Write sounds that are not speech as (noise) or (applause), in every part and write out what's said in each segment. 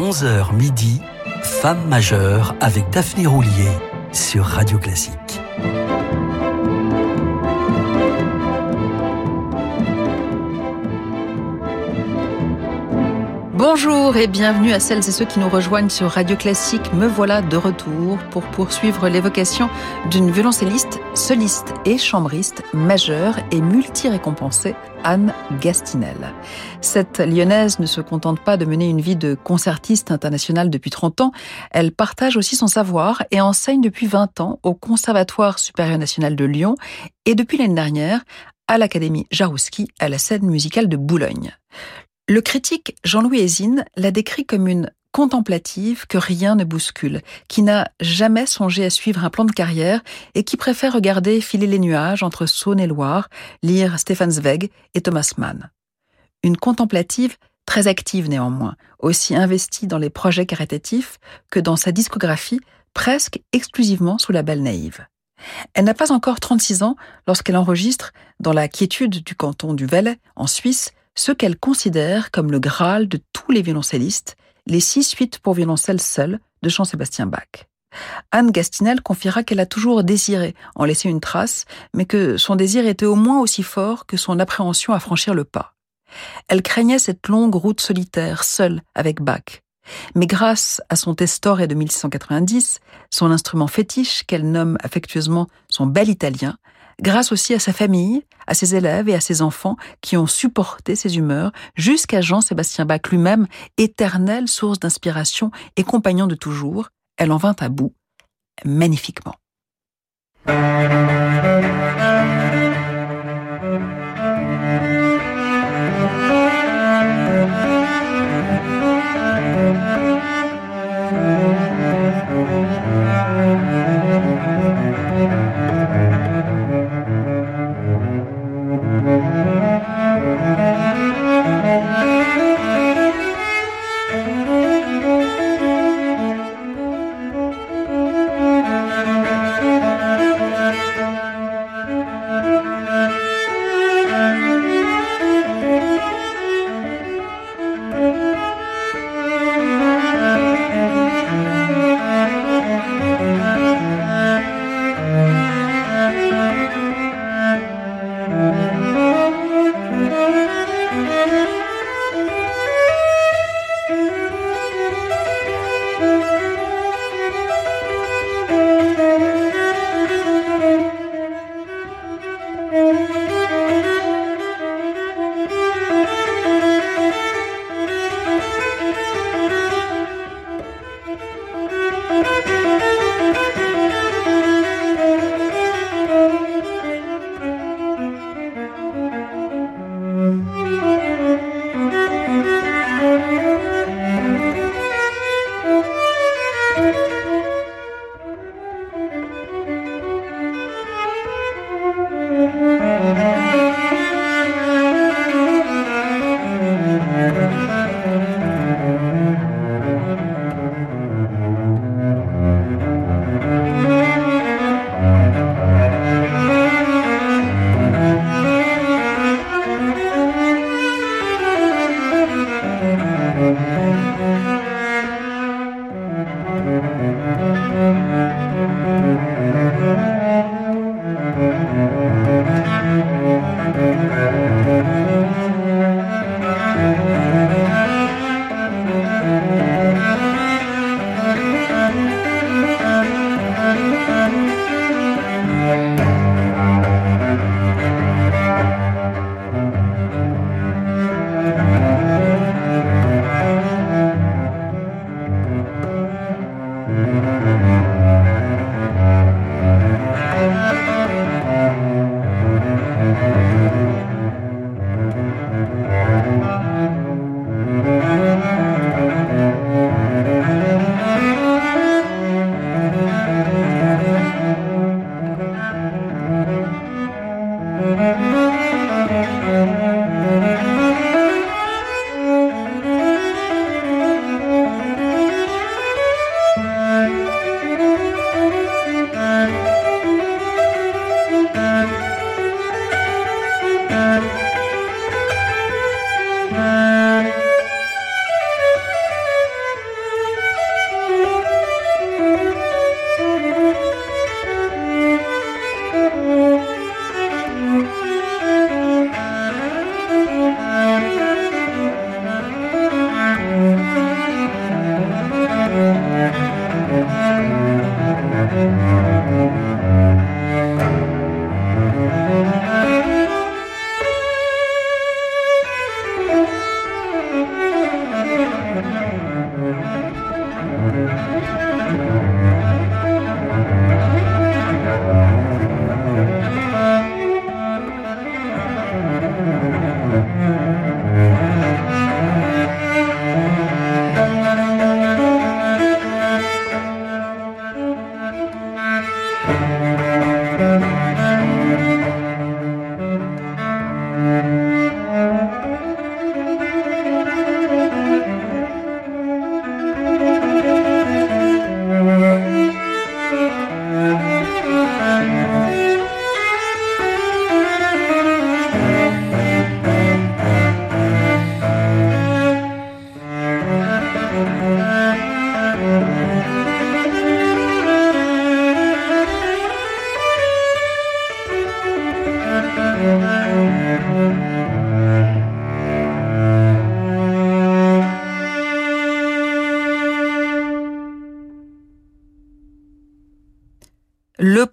11h midi, Femme majeure avec Daphné Roulier sur Radio Classique. Bonjour et bienvenue à celles et ceux qui nous rejoignent sur Radio Classique. Me voilà de retour pour poursuivre l'évocation d'une violoncelliste, soliste et chambriste majeure et multi-récompensée, Anne Gastinel. Cette lyonnaise ne se contente pas de mener une vie de concertiste internationale depuis 30 ans, elle partage aussi son savoir et enseigne depuis 20 ans au Conservatoire supérieur national de Lyon et depuis l'année dernière à l'Académie Jarouski à la scène musicale de Boulogne. Le critique Jean-Louis Hésine l'a décrit comme une contemplative que rien ne bouscule, qui n'a jamais songé à suivre un plan de carrière et qui préfère regarder filer les nuages entre Saône et Loire, lire Stefan Zweig et Thomas Mann. Une contemplative très active néanmoins, aussi investie dans les projets caritatifs que dans sa discographie, presque exclusivement sous la belle naïve. Elle n'a pas encore 36 ans lorsqu'elle enregistre, dans la quiétude du canton du Valais, en Suisse, ce qu'elle considère comme le Graal de tous les violoncellistes, les six suites pour violoncelle seul de Jean-Sébastien Bach. Anne Gastinel confiera qu'elle a toujours désiré en laisser une trace, mais que son désir était au moins aussi fort que son appréhension à franchir le pas. Elle craignait cette longue route solitaire, seule, avec Bach. Mais grâce à son Testore de 1690, son instrument fétiche qu'elle nomme affectueusement son bel italien, grâce aussi à sa famille, à ses élèves et à ses enfants qui ont supporté ses humeurs, jusqu'à Jean-Sébastien Bach lui-même, éternelle source d'inspiration et compagnon de toujours, elle en vint à bout, magnifiquement.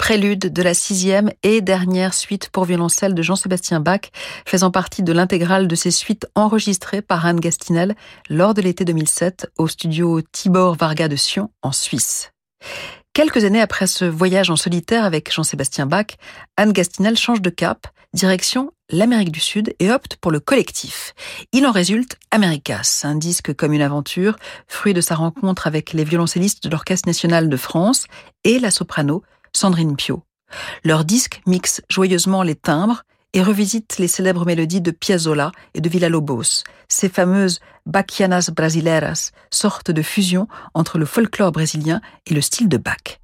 Prélude de la sixième et dernière suite pour violoncelle de Jean-Sébastien Bach, faisant partie de l'intégrale de ses suites enregistrées par Anne Gastinel lors de l'été 2007 au studio Tibor Varga de Sion en Suisse. Quelques années après ce voyage en solitaire avec Jean-Sébastien Bach, Anne Gastinel change de cap, direction l'Amérique du Sud et opte pour le collectif. Il en résulte Americas, un disque comme une aventure, fruit de sa rencontre avec les violoncellistes de l'Orchestre national de France et la soprano Sandrine Pio. Leur disque mixe joyeusement les timbres et revisite les célèbres mélodies de Piazzolla et de Villa-Lobos, ces fameuses Bachianas brasileiras, sorte de fusion entre le folklore brésilien et le style de Bach.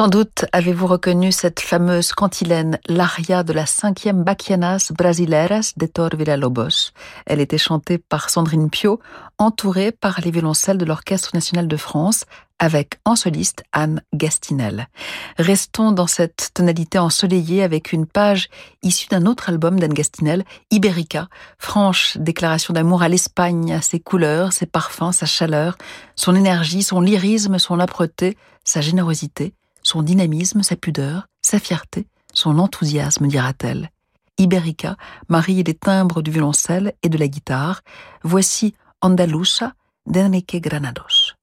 Sans doute avez-vous reconnu cette fameuse cantilène, l'aria de la cinquième Bachianas Brasileiras de Tor Villa-Lobos. Elle était chantée par Sandrine Pio, entourée par les violoncelles de l'Orchestre national de France, avec en soliste Anne Gastinel. Restons dans cette tonalité ensoleillée avec une page issue d'un autre album d'Anne Gastinel, Iberica, franche déclaration d'amour à l'Espagne, à ses couleurs, ses parfums, sa chaleur, son énergie, son lyrisme, son âpreté, sa générosité son dynamisme, sa pudeur, sa fierté, son enthousiasme, dira-t-elle. Iberica marie les timbres du violoncelle et de la guitare. Voici Andalusa d'Enrique Granados.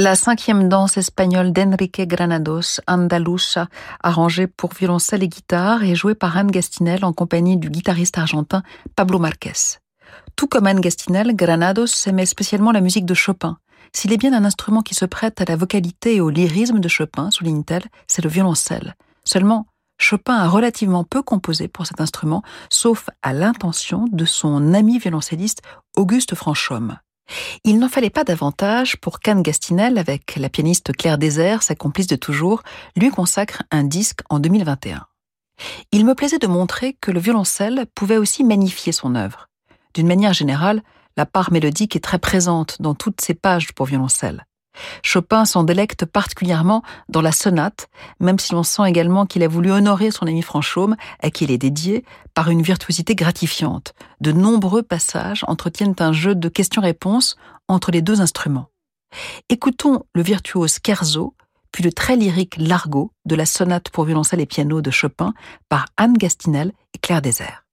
La cinquième danse espagnole d'Enrique Granados, Andalusa, arrangée pour violoncelle et guitare, est jouée par Anne Gastinel en compagnie du guitariste argentin Pablo Marquez. Tout comme Anne Gastinel, Granados aimait spécialement la musique de Chopin. S'il est bien un instrument qui se prête à la vocalité et au lyrisme de Chopin, souligne-t-elle, c'est le violoncelle. Seulement, Chopin a relativement peu composé pour cet instrument, sauf à l'intention de son ami violoncelliste Auguste Franchomme. Il n'en fallait pas davantage pour qu'Anne Gastinel, avec la pianiste Claire Désert, sa complice de toujours, lui consacre un disque en 2021. Il me plaisait de montrer que le violoncelle pouvait aussi magnifier son œuvre. D'une manière générale, la part mélodique est très présente dans toutes ces pages pour violoncelle. Chopin s'en délecte particulièrement dans la sonate, même si l'on sent également qu'il a voulu honorer son ami Franchaume, à qui il est dédié, par une virtuosité gratifiante. De nombreux passages entretiennent un jeu de questions-réponses entre les deux instruments. Écoutons le virtuose Scherzo, puis le très lyrique Largo de la sonate pour violoncelle et piano de Chopin par Anne Gastinel et Claire Désert.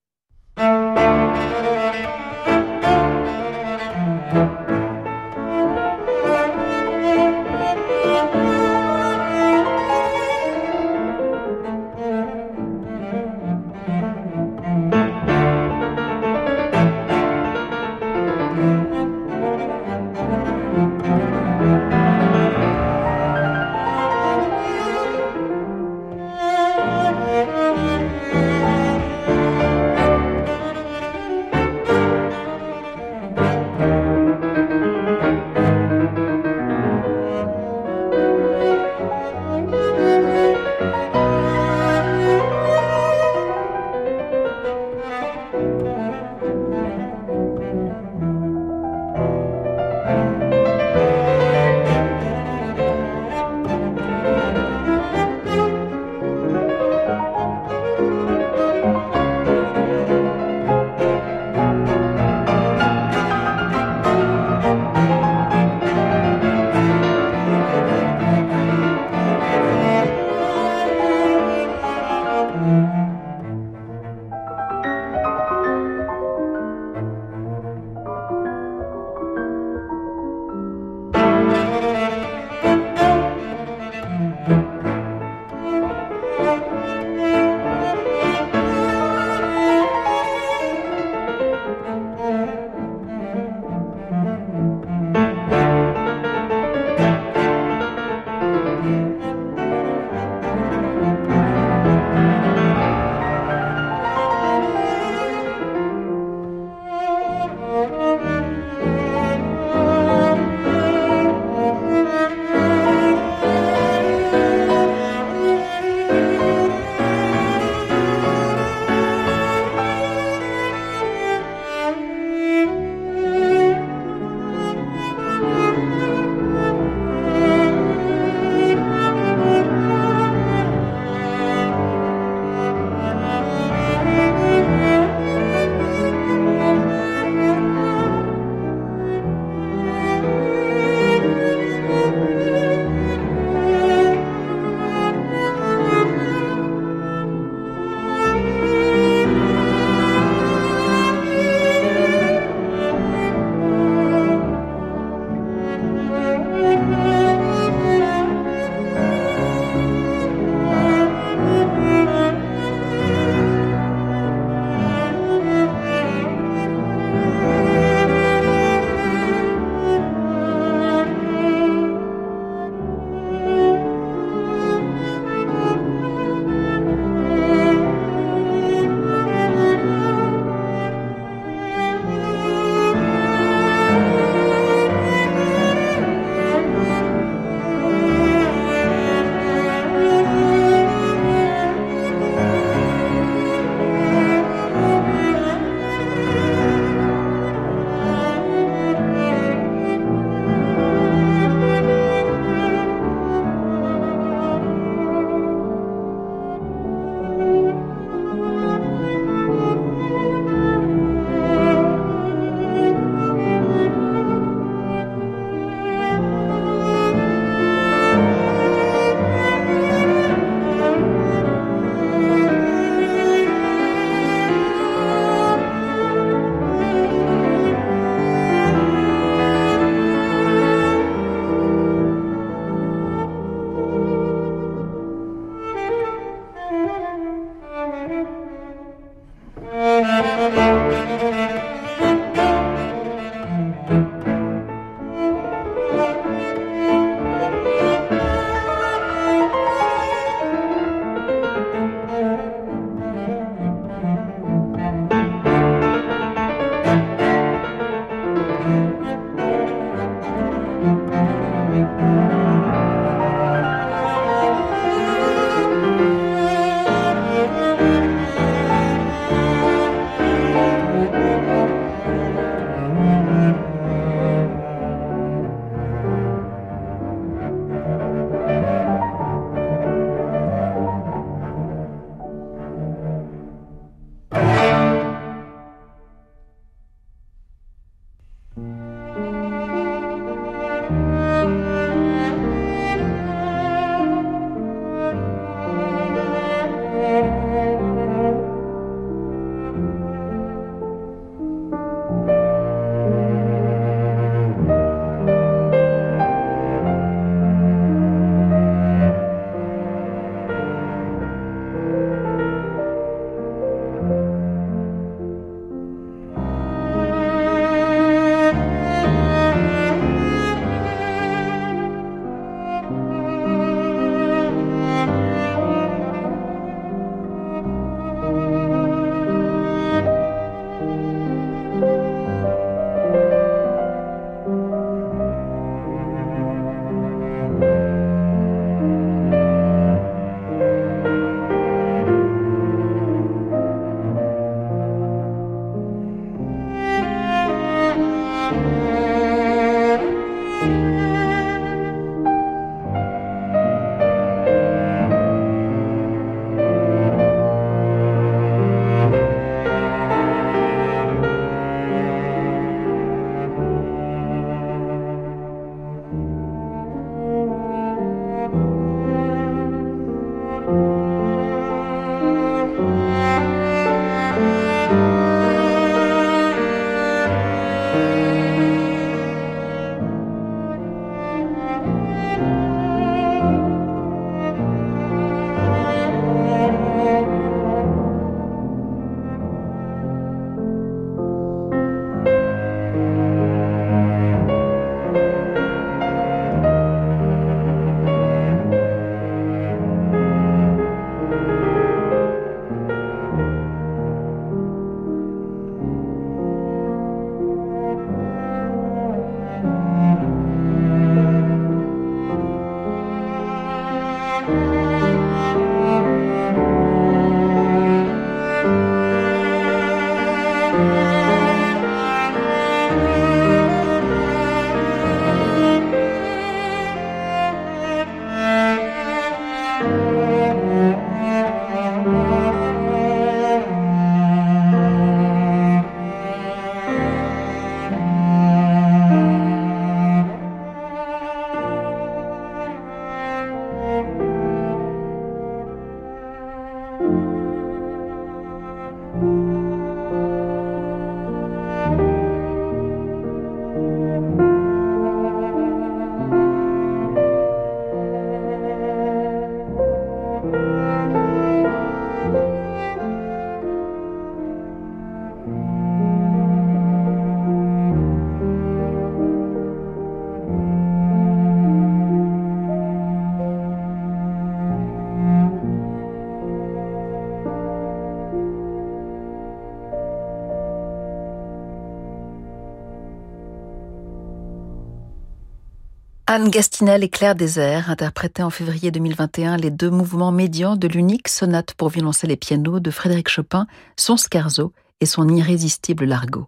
Anne Gastinel et Claire Désert interprétaient en février 2021 les deux mouvements médians de l'unique sonate pour violoncelle et piano de Frédéric Chopin, son scherzo et son irrésistible largo.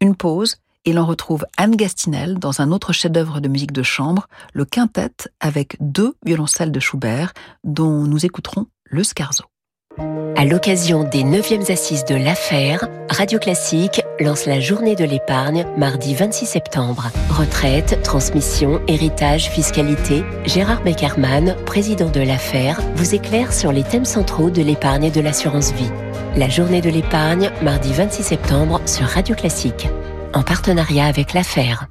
Une pause et l'on retrouve Anne Gastinel dans un autre chef-d'œuvre de musique de chambre, le quintet avec deux violoncelles de Schubert, dont nous écouterons le scherzo. À l'occasion des 9e assises de l'affaire, Radio Classique lance la journée de l'épargne mardi 26 septembre. Retraite, transmission, héritage, fiscalité. Gérard Beckerman, président de l'affaire, vous éclaire sur les thèmes centraux de l'épargne et de l'assurance vie. La journée de l'épargne, mardi 26 septembre sur Radio Classique. En partenariat avec l'affaire.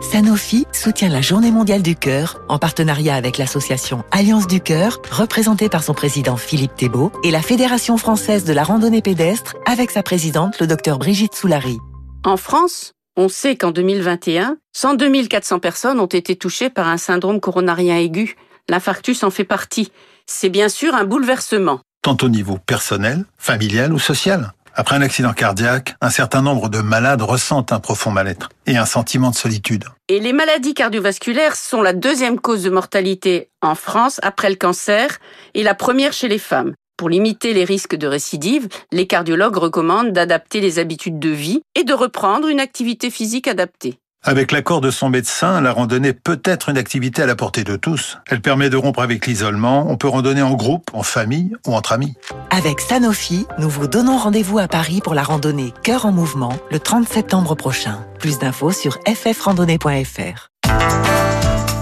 Sanofi soutient la Journée mondiale du cœur en partenariat avec l'association Alliance du cœur, représentée par son président Philippe Thébault, et la Fédération française de la randonnée pédestre avec sa présidente, le docteur Brigitte Soulary. En France, on sait qu'en 2021, 102 400 personnes ont été touchées par un syndrome coronarien aigu. L'infarctus en fait partie. C'est bien sûr un bouleversement. Tant au niveau personnel, familial ou social. Après un accident cardiaque, un certain nombre de malades ressentent un profond mal-être et un sentiment de solitude. Et les maladies cardiovasculaires sont la deuxième cause de mortalité en France après le cancer et la première chez les femmes. Pour limiter les risques de récidive, les cardiologues recommandent d'adapter les habitudes de vie et de reprendre une activité physique adaptée. Avec l'accord de son médecin, la randonnée peut être une activité à la portée de tous. Elle permet de rompre avec l'isolement. On peut randonner en groupe, en famille ou entre amis. Avec Sanofi, nous vous donnons rendez-vous à Paris pour la randonnée Cœur en mouvement le 30 septembre prochain. Plus d'infos sur ffrandonnée.fr.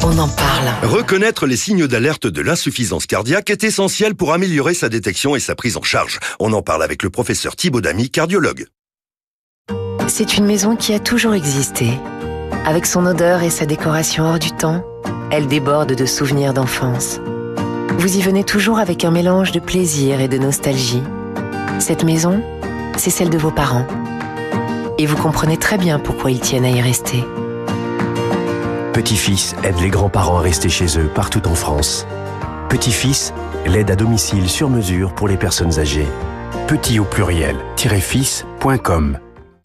On en parle. Reconnaître les signes d'alerte de l'insuffisance cardiaque est essentiel pour améliorer sa détection et sa prise en charge. On en parle avec le professeur Thibaud Damy, cardiologue. C'est une maison qui a toujours existé. Avec son odeur et sa décoration hors du temps, elle déborde de souvenirs d'enfance. Vous y venez toujours avec un mélange de plaisir et de nostalgie. Cette maison, c'est celle de vos parents. Et vous comprenez très bien pourquoi ils tiennent à y rester. Petit-fils aide les grands-parents à rester chez eux partout en France. Petit-fils, l'aide à domicile sur mesure pour les personnes âgées. Petit au pluriel, fils.com.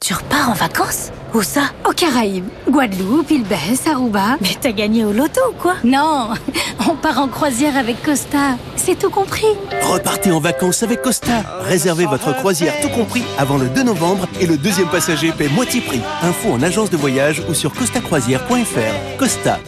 Tu repars en vacances Où ça Aux Caraïbes. Guadeloupe, île Aruba. Mais t'as gagné au loto ou quoi Non, (laughs) on part en croisière avec Costa. C'est tout compris. Repartez en vacances avec Costa. Réservez votre croisière tout compris avant le 2 novembre et le deuxième passager paie moitié prix. Info en agence de voyage ou sur costacroisière.fr. Costa.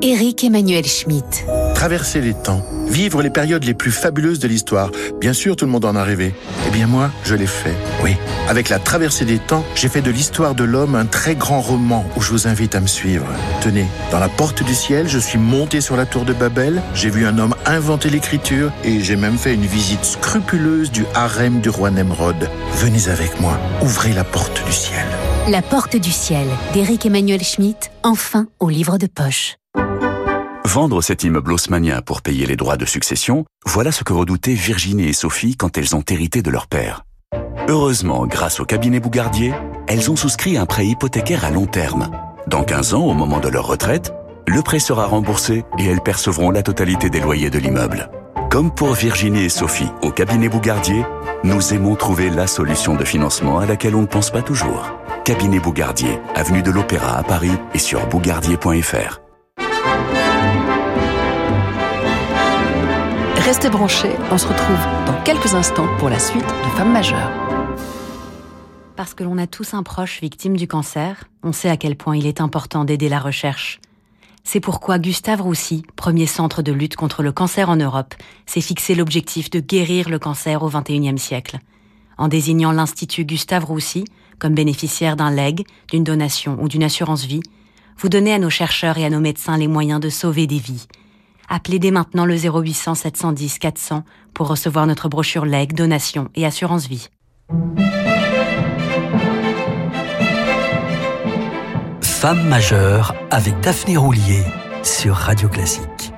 Éric Emmanuel Schmitt. Traverser les temps, vivre les périodes les plus fabuleuses de l'histoire. Bien sûr, tout le monde en a rêvé. Eh bien moi, je l'ai fait. Oui. Avec la traversée des temps, j'ai fait de l'histoire de l'homme un très grand roman où je vous invite à me suivre. Tenez, dans la porte du ciel, je suis monté sur la tour de Babel, j'ai vu un homme inventer l'écriture et j'ai même fait une visite scrupuleuse du harem du roi Nemrod. Venez avec moi, ouvrez la porte du ciel. La porte du ciel d'Éric Emmanuel Schmitt, enfin au livre de poche. Vendre cet immeuble haussmanien pour payer les droits de succession, voilà ce que redoutaient Virginie et Sophie quand elles ont hérité de leur père. Heureusement, grâce au cabinet Bougardier, elles ont souscrit un prêt hypothécaire à long terme. Dans 15 ans, au moment de leur retraite, le prêt sera remboursé et elles percevront la totalité des loyers de l'immeuble. Comme pour Virginie et Sophie au cabinet Bougardier, nous aimons trouver la solution de financement à laquelle on ne pense pas toujours. Cabinet Bougardier, avenue de l'Opéra à Paris et sur bougardier.fr. Restez branchés, on se retrouve dans quelques instants pour la suite de Femmes majeures. Parce que l'on a tous un proche victime du cancer, on sait à quel point il est important d'aider la recherche. C'est pourquoi Gustave Roussy, premier centre de lutte contre le cancer en Europe, s'est fixé l'objectif de guérir le cancer au XXIe siècle. En désignant l'Institut Gustave Roussy comme bénéficiaire d'un leg, d'une donation ou d'une assurance vie, vous donnez à nos chercheurs et à nos médecins les moyens de sauver des vies. Appelez dès maintenant le 0800 710 400 pour recevoir notre brochure leg, donation et assurance vie. Femme majeure avec Daphné Roulier sur Radio Classique.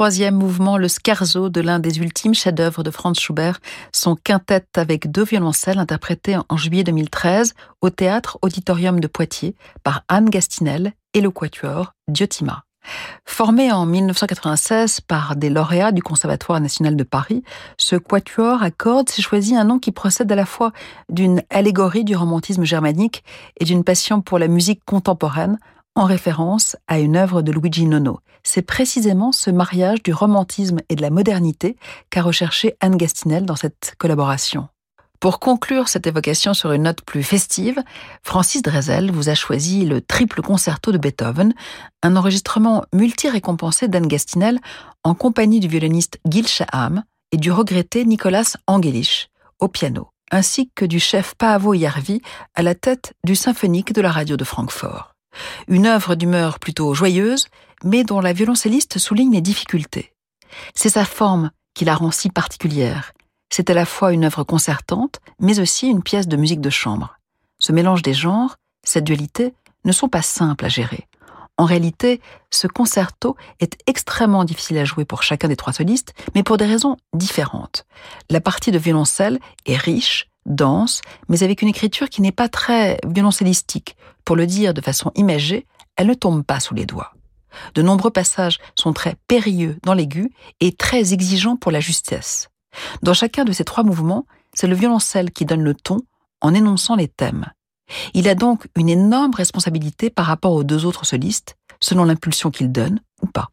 Troisième mouvement, le scarzo de l'un des ultimes chefs-d'œuvre de Franz Schubert, son quintette avec deux violoncelles interprété en juillet 2013 au théâtre Auditorium de Poitiers par Anne Gastinel et le quatuor Diotima. Formé en 1996 par des lauréats du Conservatoire national de Paris, ce quatuor à cordes s'est choisi un nom qui procède à la fois d'une allégorie du romantisme germanique et d'une passion pour la musique contemporaine, en référence à une œuvre de Luigi Nono. C'est précisément ce mariage du romantisme et de la modernité qu'a recherché Anne Gastinel dans cette collaboration. Pour conclure cette évocation sur une note plus festive, Francis Drezel vous a choisi le triple concerto de Beethoven, un enregistrement multi-récompensé d'Anne Gastinel en compagnie du violoniste Gil Shaham et du regretté Nicolas Angelich au piano, ainsi que du chef Paavo Järvi à la tête du symphonique de la radio de Francfort. Une œuvre d'humeur plutôt joyeuse, mais dont la violoncelliste souligne les difficultés. C'est sa forme qui la rend si particulière. C'est à la fois une œuvre concertante, mais aussi une pièce de musique de chambre. Ce mélange des genres, cette dualité, ne sont pas simples à gérer. En réalité, ce concerto est extrêmement difficile à jouer pour chacun des trois solistes, mais pour des raisons différentes. La partie de violoncelle est riche, dense, mais avec une écriture qui n'est pas très violoncellistique. Pour le dire de façon imagée, elle ne tombe pas sous les doigts. De nombreux passages sont très périlleux dans l'aigu et très exigeants pour la justesse. Dans chacun de ces trois mouvements, c'est le violoncelle qui donne le ton en énonçant les thèmes. Il a donc une énorme responsabilité par rapport aux deux autres solistes, selon l'impulsion qu'il donne ou pas.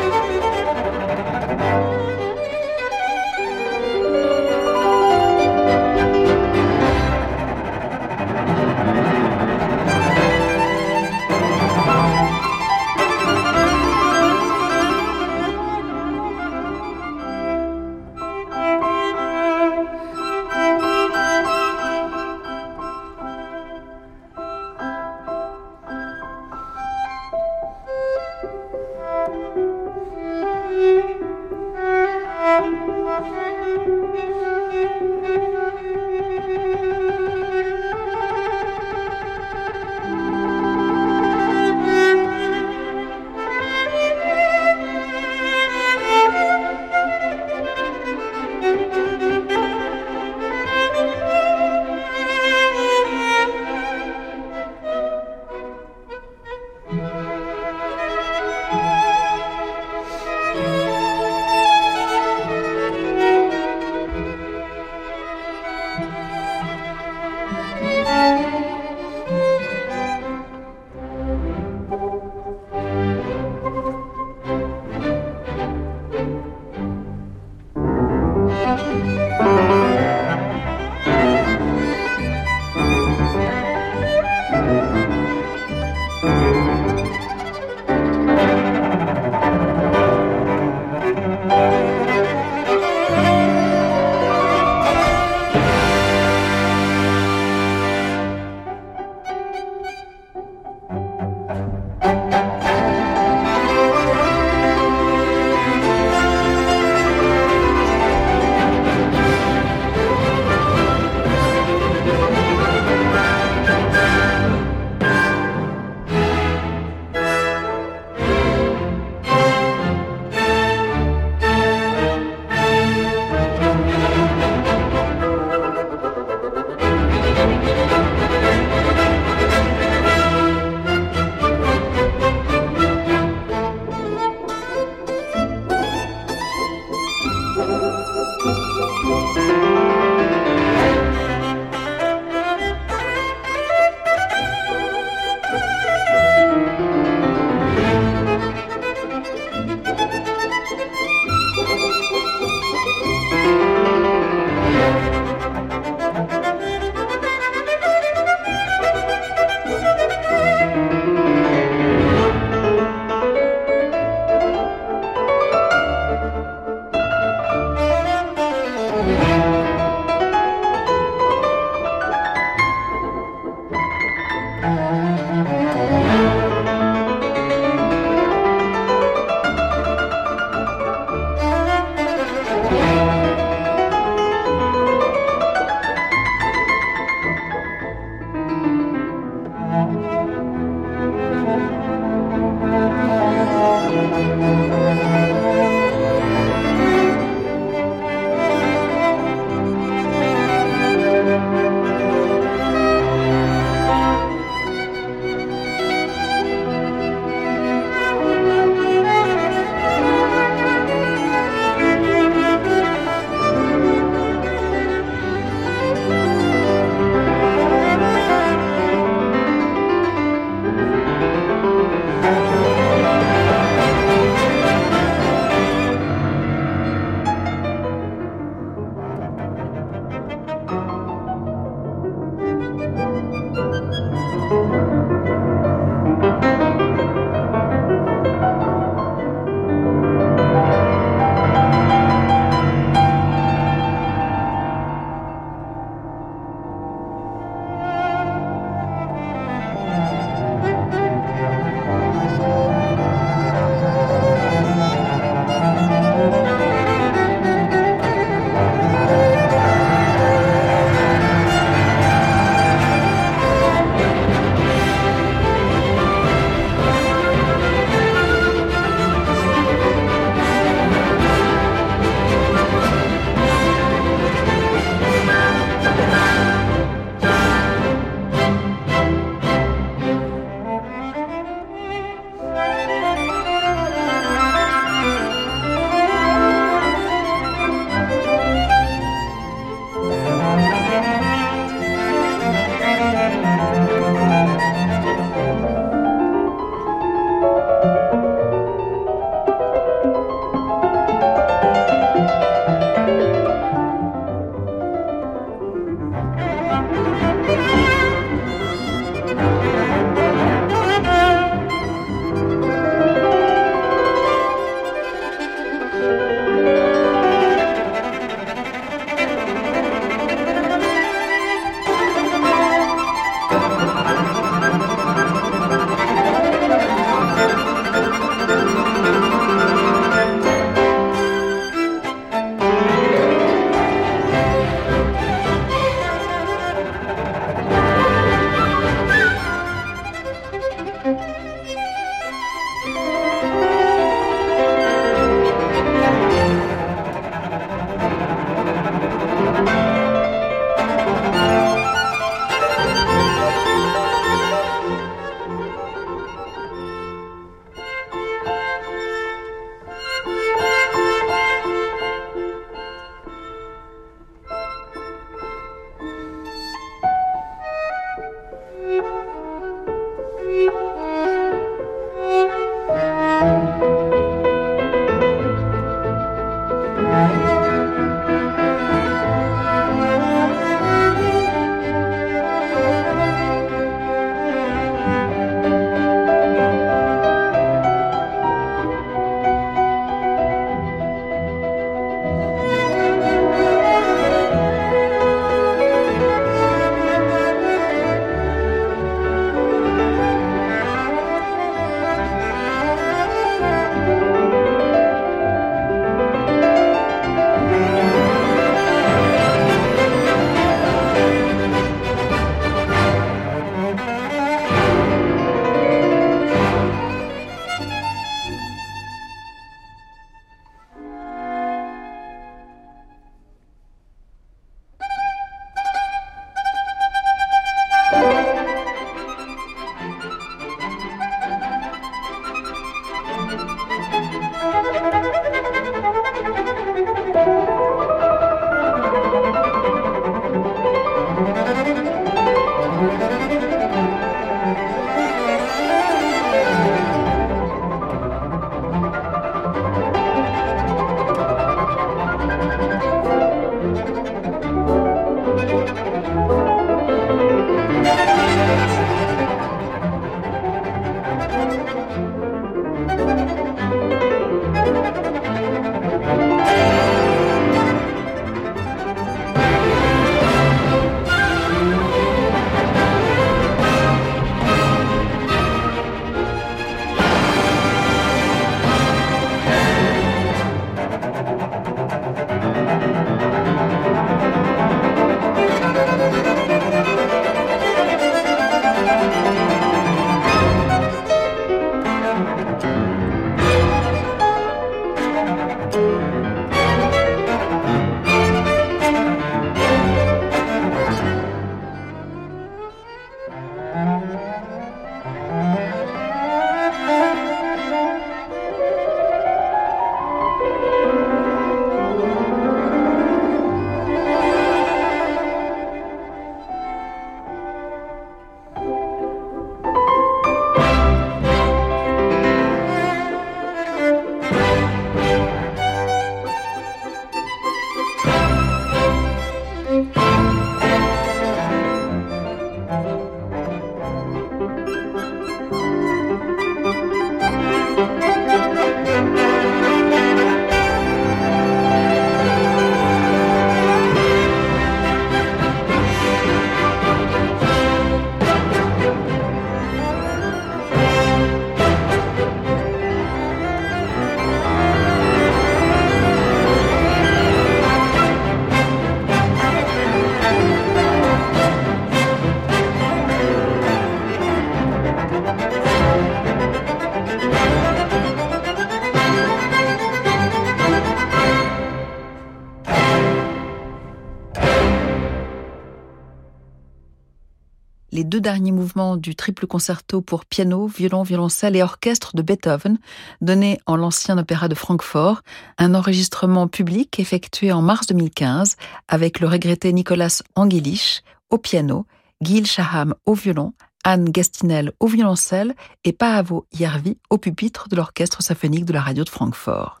Derniers mouvements du triple concerto pour piano, violon, violoncelle et orchestre de Beethoven, donné en l'ancien opéra de Francfort, un enregistrement public effectué en mars 2015 avec le regretté Nicolas Angelich au piano, Gil Shaham au violon, Anne Gastinel au violoncelle et Paavo Järvi au pupitre de l'orchestre symphonique de la radio de Francfort.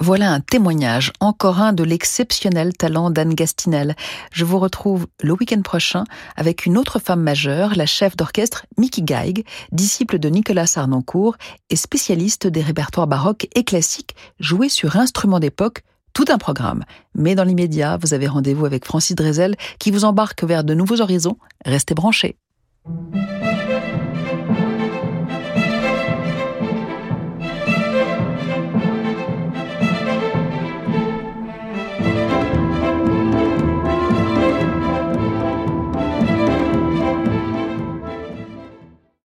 Voilà un témoignage, encore un de l'exceptionnel talent d'Anne Gastinel. Je vous retrouve le week-end prochain avec une autre femme majeure, la chef d'orchestre Mickey Geig, disciple de Nicolas Arnoncourt et spécialiste des répertoires baroques et classiques joués sur instruments d'époque tout un programme. Mais dans l'immédiat, vous avez rendez-vous avec Francis Drezel qui vous embarque vers de nouveaux horizons. Restez branchés.